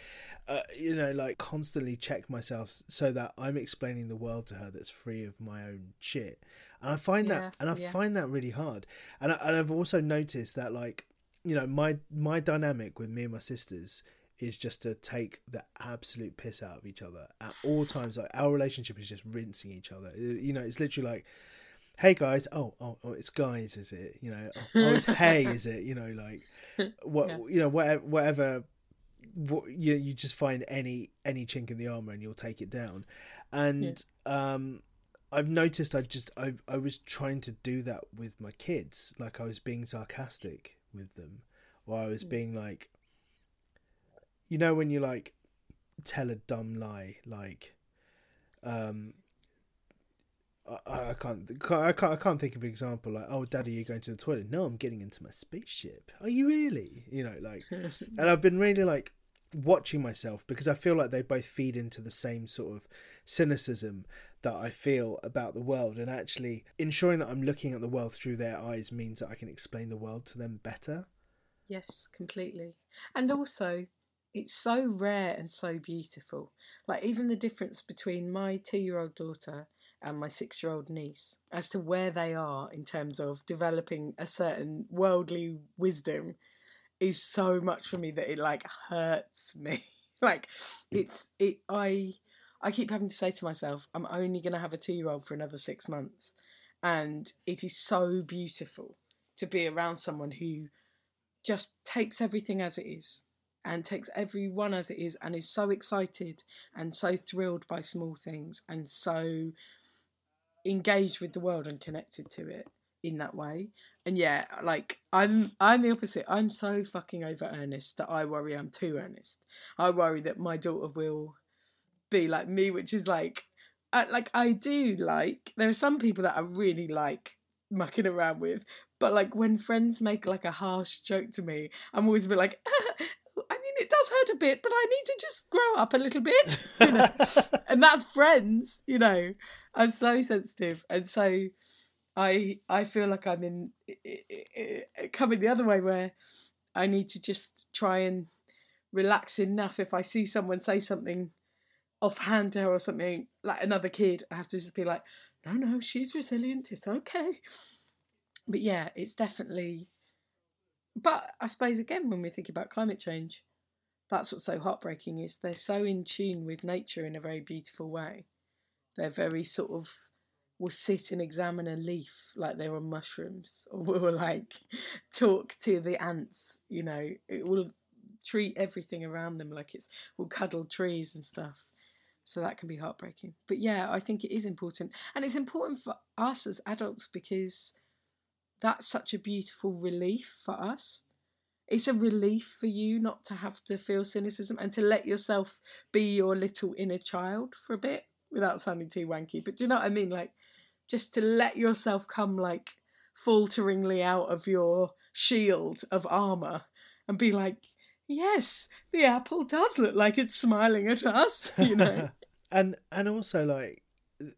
uh, you know like constantly check myself so that i'm explaining the world to her that's free of my own shit. And i find Yeah, that and i yeah. find that really hard. And, I, and i've also noticed that like you know my my dynamic with me and my sisters is just to take the absolute piss out of each other at all times. Like our relationship is just rinsing each other. You know, it's literally like, "Hey guys, oh, oh, oh it's guys, is it? You know, oh, oh it's hey, is it? You know, like what, Yeah. you know, whatever, whatever. What, you you just find any any chink in the armor and you'll take it down, and um. I've noticed I just I I was trying to do that with my kids like I was being sarcastic with them or I was being like you know when you like tell a dumb lie like um I, I can't I can't I can't think of an example like oh daddy you're going to the toilet. No I'm getting into my spaceship. Are you really? You know like and I've been really like watching myself because I feel like they both feed into the same sort of cynicism that I feel about the world. And actually ensuring that I'm looking at the world through their eyes means that I can explain the world to them better. Yes, completely. And also, it's so rare and so beautiful. Like even the difference between my two-year-old daughter and my six-year-old niece as to where they are in terms of developing a certain worldly wisdom is so much for me that it like hurts me. like it's it I I keep having to say to myself, I'm only gonna have a two year old for another six months. And it is so beautiful to be around someone who just takes everything as it is and takes everyone as it is and is so excited and so thrilled by small things and so engaged with the world and connected to it in that way. And yeah, like I'm I'm the opposite. I'm so fucking over earnest that I worry I'm too earnest. I worry that my daughter will be like me, which is like I, like I do like there are some people that I really like mucking around with, but like when friends make like a harsh joke to me, I'm always a bit like it does hurt a bit, but I need to just grow up a little bit, you know? and that's friends, you know. I'm so sensitive, and so I I feel like I'm in coming the other way where I need to just try and relax enough if I see someone say something offhand to her or something like another kid I have to just be like no no she's resilient it's okay but yeah it's definitely but I suppose again when we think about climate change that's what's so heartbreaking is they're so in tune with nature in a very beautiful way they're very sort of will sit and examine a leaf like they were mushrooms, or will like talk to the ants. You know, it will treat everything around them like it's will cuddle trees and stuff. So that can be heartbreaking. But yeah, I think it is important, and it's important for us as adults because that's such a beautiful relief for us. It's a relief for you not to have to feel cynicism and to let yourself be your little inner child for a bit without sounding too wanky. But do you know what I mean? Like just to let yourself come like falteringly out of your shield of armor and be like, yes, the apple does look like it's smiling at us, you know. and and also like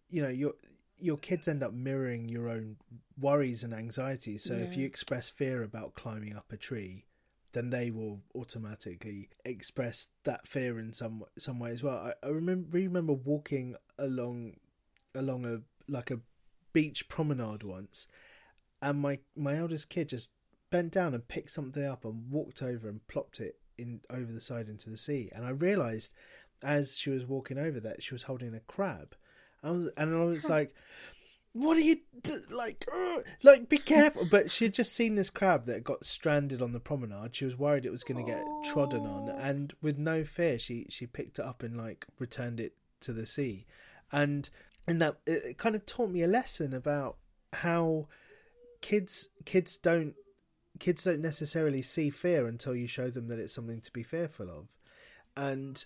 you know your your kids end up mirroring your own worries and anxieties. So yeah. if you express fear about climbing up a tree, then they will automatically express that fear in some some way as well. I, I remember remember walking along along a like a beach promenade once, and my my eldest kid just bent down and picked something up and walked over and plopped it in over the side into the sea. And I realised as she was walking over that she was holding a crab, I was, and I was like. What are you like? Uh, like, be careful! But she had just seen this crab that got stranded on the promenade. She was worried it was going to get trodden on, and with no fear, she she picked it up and like returned it to the sea. And and that it kind of taught me a lesson about how kids kids don't kids don't necessarily see fear until you show them that it's something to be fearful of and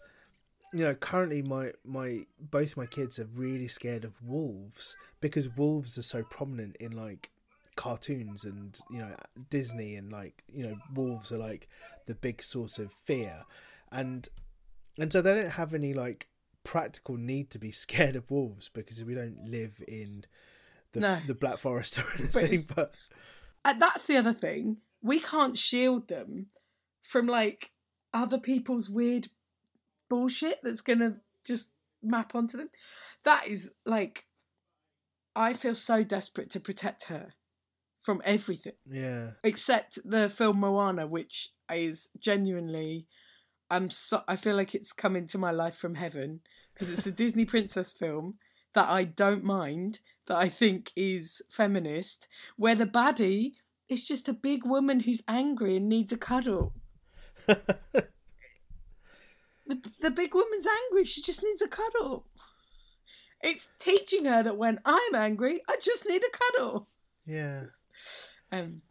you know currently my my both my kids are really scared of wolves because wolves are so prominent in like cartoons and you know disney and like you know wolves are like the big source of fear and and so they don't have any like practical need to be scared of wolves because we don't live in the no. the Black Forest or anything. But, but... That's the other thing. We can't shield them from like other people's weird bullshit that's gonna just map onto them. That is like, I feel so desperate to protect her from everything. Yeah. Except the film Moana, which is genuinely I'm so I feel like it's come into my life from heaven because it's a Disney princess film that I don't mind that I think is feminist where the baddie is just a big woman who's angry and needs a cuddle. the, the big woman's angry, she just needs a cuddle. It's teaching her that when I'm angry, I just need a cuddle. Yeah. Um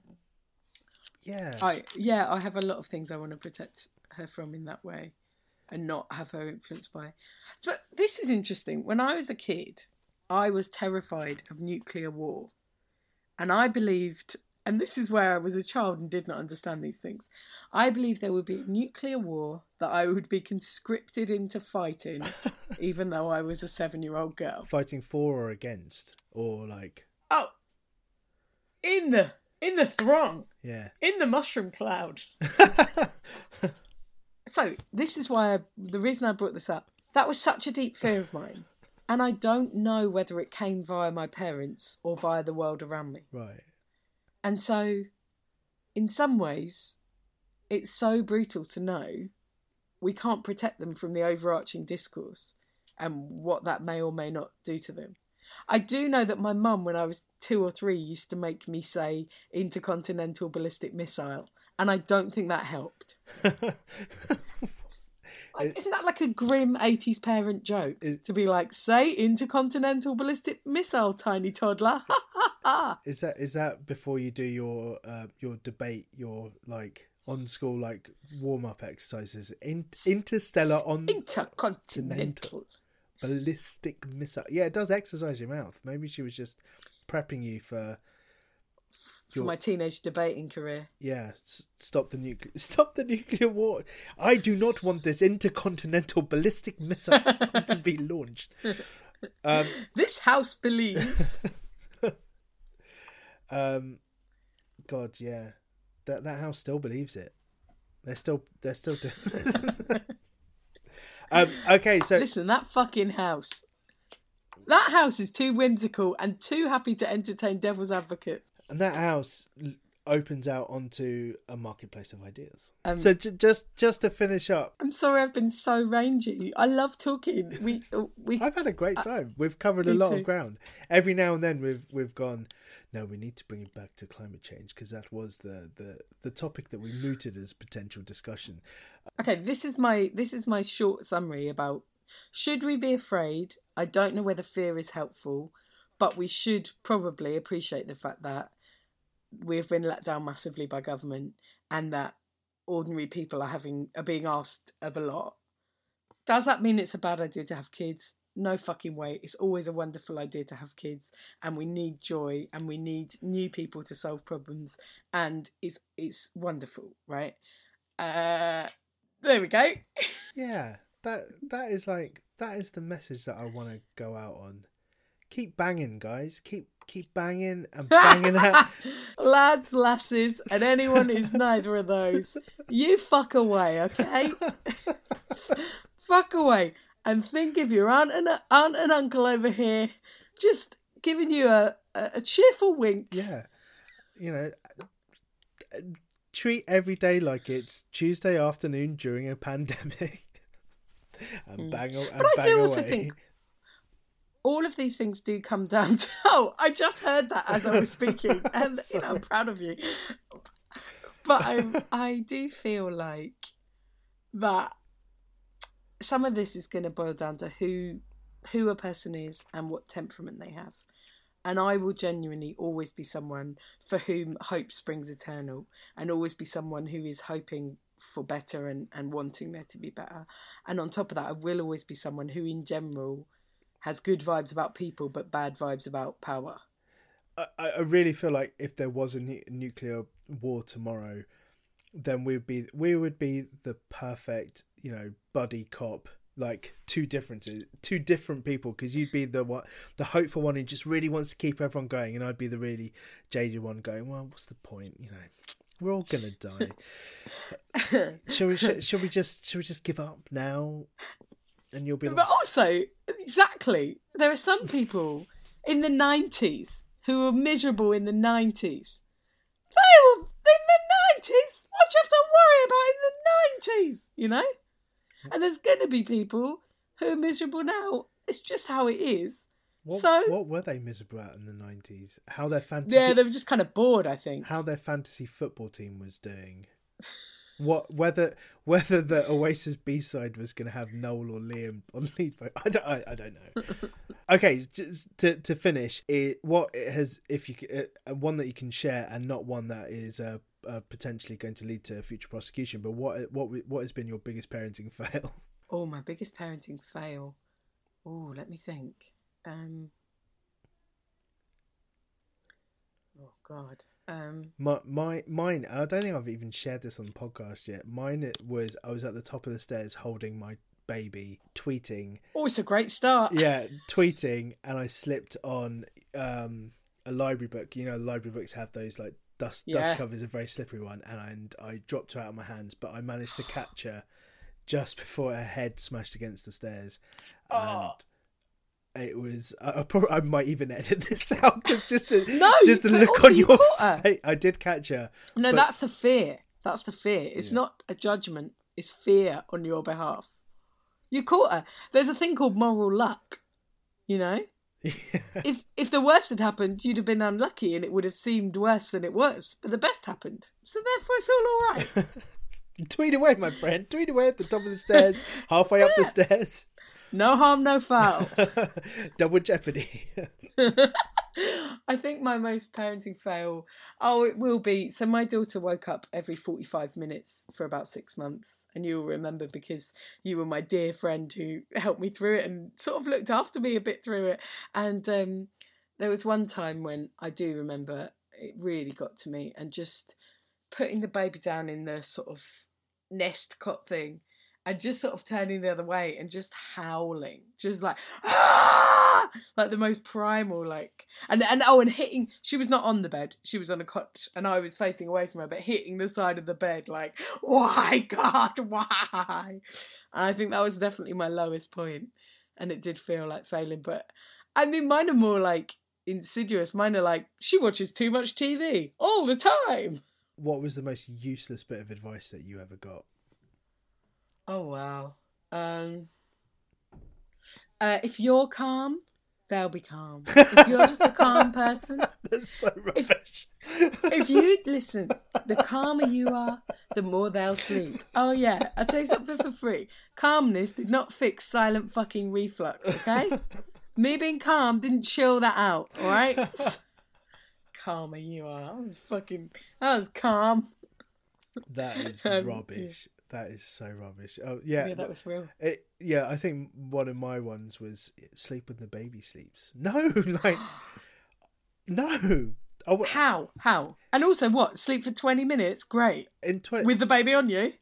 yeah. I yeah, I have a lot of things I want to protect her from in that way and not have her influenced by. But this is interesting. When I was a kid, I was terrified of nuclear war. And I believed, and this is where I was a child and did not understand these things. I believed there would be a nuclear war that I would be conscripted into fighting, even though I was a seven year old girl. Fighting for or against? Or like. Oh! In the in the throng. Yeah. In the mushroom cloud. So this is why I, the reason I brought this up. That was such a deep fear of mine, and I don't know whether it came via my parents or via the world around me. Right. And so, in some ways, it's so brutal to know we can't protect them from the overarching discourse and what that may or may not do to them. I do know that my mum, when I was two or three, used to make me say intercontinental ballistic missile, and I don't think that helped. Like, isn't that like a grim 80s parent joke? Is- to be like, say intercontinental ballistic missile, tiny toddler. Is that is that before you do your uh, your debate your like on school like warm up exercises? In, interstellar on Intercontinental. ballistic missile. Yeah, it does exercise your mouth. Maybe she was just prepping you for For my teenage debating career. yeah. Stop the nuclear stop the nuclear war. I do not want this intercontinental ballistic missile to be launched. Um, This house believes. um, God, yeah, that that house still believes it. They're still they're still doing. um, okay, so Listen, that fucking house. That house is too whimsical and too happy to entertain devil's advocates. And that house opens out onto a marketplace of ideas. Um, so j- just just to finish up, I'm sorry I've been so rangy. I love talking. We we I've had a great time. We've covered a Uh, lot too. of ground. Every now and then we've we've gone. No, we need to bring it back to climate change because that was the, the the topic that we mooted as potential discussion. Okay, this is my this is my short summary about should we be afraid? I don't know whether fear is helpful, but we should probably appreciate the fact that we've been let down massively by government and that ordinary people are having are being asked of a lot. Does that mean it's a bad idea to have kids? No fucking way. It's always a wonderful idea to have kids and we need joy and we need new people to solve problems and it's it's wonderful, right? Uh there we go. Yeah, that that is like that is the message that I want to go out on. Keep banging, guys. Keep keep banging and banging out. Lads, lasses, and anyone who's neither of those, you fuck away, okay? fuck away, and think of your aunt and aunt and uncle over here, just giving you a, a, a cheerful wink. Yeah, you know, treat every day like it's Tuesday afternoon during a pandemic. and mm. bang, a- and. But I bang do also away. think all of these things do come down to. Oh, I just heard that as I was speaking, and you know, I'm proud of you. But I, I do feel like that some of this is going to boil down to who, who a person is and what temperament they have. And I will genuinely always be someone for whom hope springs eternal, and always be someone who is hoping for better and, and wanting there to be better. And on top of that, I will always be someone who, in general, has good vibes about people but bad vibes about power. I, I really feel like if there was a nu- nuclear war tomorrow, then we'd be we would be the perfect you know buddy cop. Like two differences two different people because you'd be the one the hopeful one who just really wants to keep everyone going and i'd be the really jaded one going well what's the point you know? We're all gonna die. Shall we sh- shall we just shall we just give up now and you'll be like But also, exactly, there are some people in the 90s who were miserable in the 90s. They were in the 90s. What you have to worry about in the 90s, you know? And there's going to be people who are miserable now. It's just how it is. what, so- what were they miserable at in the 90s how their fantasy Yeah, they were just kind of bored, I think. how their fantasy football team was doing. What whether whether the Oasis B side was going to have Noel or Liam on lead vote? I don't. I, I don't know. okay, just to to finish, it what it has if you uh, one that you can share and not one that is uh, uh, potentially going to lead to a future prosecution. But what what what has been your biggest parenting fail? Oh, my biggest parenting fail. Oh, let me think. Um. Oh God. Um. My my mine. And I don't think I've even shared this on the podcast yet. Mine it was I was at the top of the stairs holding my baby, tweeting Oh, it's a great start. yeah, tweeting, and I slipped on um, a library book. You know, library books have those like dust Yeah. dust covers, a very slippery one, and I, I dropped her out of my hands, but I managed to catch her just before her head smashed against the stairs. Oh. And it was. I, I, probably, I might even edit this out because just to, No, just to look on you your face. I did catch her. No, but- that's the fear. That's the fear. It's Yeah. not a judgment. It's fear on your behalf. You caught her. There's a thing called moral luck. You know, if if the worst had happened, you'd have been unlucky, and it would have seemed worse than it was. But the best happened, so therefore it's all all right. Tweet away, my friend. Tweet away at the top of the stairs, halfway up the stairs. No harm, no foul. Double jeopardy. I think my most parenting fail, oh, it will be. So my daughter woke up every 45 minutes for about six months. And you'll remember because you were my dear friend who helped me through it and sort of looked after me a bit through it. And um, there was one time when I do remember it really got to me and just putting the baby down in the sort of nest cot thing and just sort of turning the other way and just howling, just like ah! like the most primal, like and and oh, and hitting. She was not on the bed; she was on a cot, and I was facing away from her, but hitting the side of the bed, like why, God, why? And I think that was definitely my lowest point, and it did feel like failing. But I mean, mine are more like insidious. Mine are like she watches too much TV all the time. what was the most useless bit of advice that you ever got? Oh wow. Um uh, if you're calm, they'll be calm. If you're just a calm person, That's so rubbish. if you listen, the calmer you are, the more they'll sleep. Oh yeah, I'll tell you something for free. Calmness did not fix silent fucking reflux, okay? Me being calm didn't chill that out, alright? calmer you are. I was fucking I was calm. That is Um, rubbish. That is so rubbish. Oh yeah, Yeah, that was real. It, yeah, I think one of my ones was sleep when the baby sleeps. No, like no. Oh, How? How? And also what? Sleep for twenty minutes? Great. in twenty With the baby on you?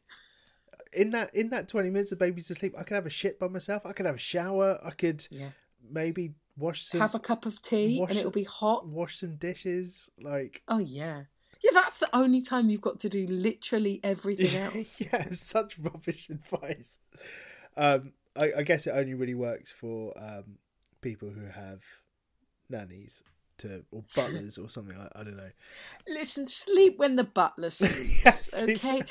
in that in that twenty minutes, the baby's asleep. I could have a shit by myself. I could have a shower. I could Yeah. maybe wash some Have a cup of tea and it'll it- be hot. wash some dishes. Like Oh yeah. Yeah, that's the only time you've got to do literally everything else. yeah, such rubbish advice. Um, I, I guess it only really works for um, people who have nannies to or butlers or something. I, I don't know. Listen, sleep when the butler sleeps. Yes, okay?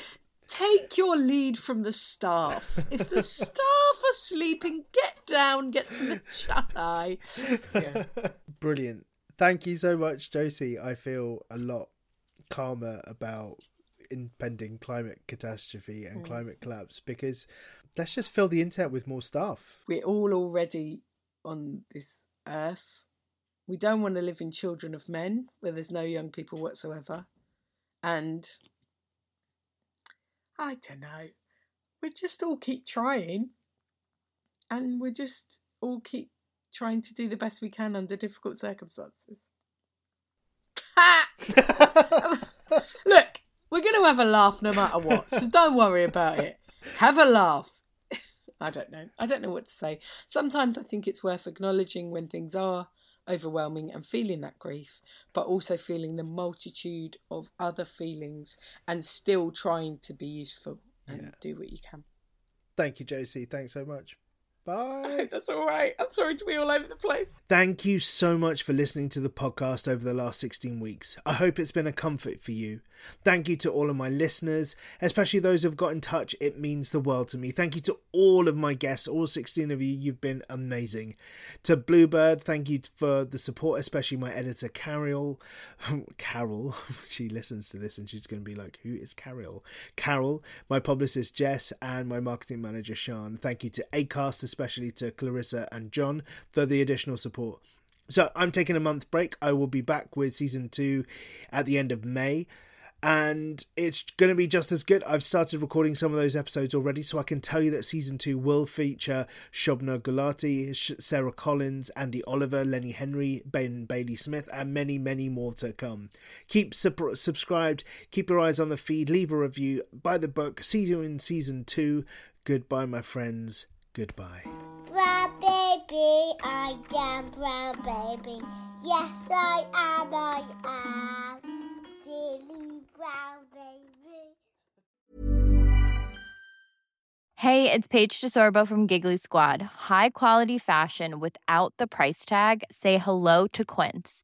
Take your lead from the staff. If the staff are sleeping, get down, get some shut eye. Yeah. Brilliant. Thank you so much, Josie. I feel a lot calmer about impending climate catastrophe and mm. climate collapse because let's just fill the internet with more stuff. We're all already on this earth. We don't want to live in children of men where there's no young people whatsoever. And I don't know. We just all keep trying. And we just all keep trying to do the best we can under difficult circumstances. Look, we're going to have a laugh no matter what, so don't worry about it. Have a laugh. I don't know. I don't know what to say. Sometimes I think it's worth acknowledging when things are overwhelming and feeling that grief, but also feeling the multitude of other feelings and still trying to be useful and Yeah. do what you can. Thank you, Josie. Thanks so much. Bye. that's all right. I'm sorry to be all over the place. Thank you so much for listening to the podcast over the last 16 weeks. I hope it's been a comfort for you. Thank you to all of my listeners, especially those who've got in touch. It means the world to me. Thank you to all of my guests, all 16 of you. You've been amazing. To Bluebird, thank you for the support, especially my editor, Carol. Carol, she listens to this and she's going to be like, Who is Carol? Carol, my publicist, Jess, and my marketing manager, Sean. Thank you to ACAST, especially to Clarissa and John for the additional support. So I'm taking a month break. I will be back with season two at the end of May. And it's going to be just as good. I've started recording some of those episodes already, so I can tell you that season two will feature Shobna Gulati, Sarah Collins, Andy Oliver, Lenny Henry, Ben Bailey Smith, and many, many more to come. Keep sub- subscribed, keep your eyes on the feed, leave a review, buy the book. See you in season two. Goodbye, my friends. Goodbye. Brown baby, I am brown baby. Yes, I am, I am. Silly brown baby. Hey, it's Paige DeSorbo from Giggly Squad. High quality fashion without the price tag. Say hello to Quince.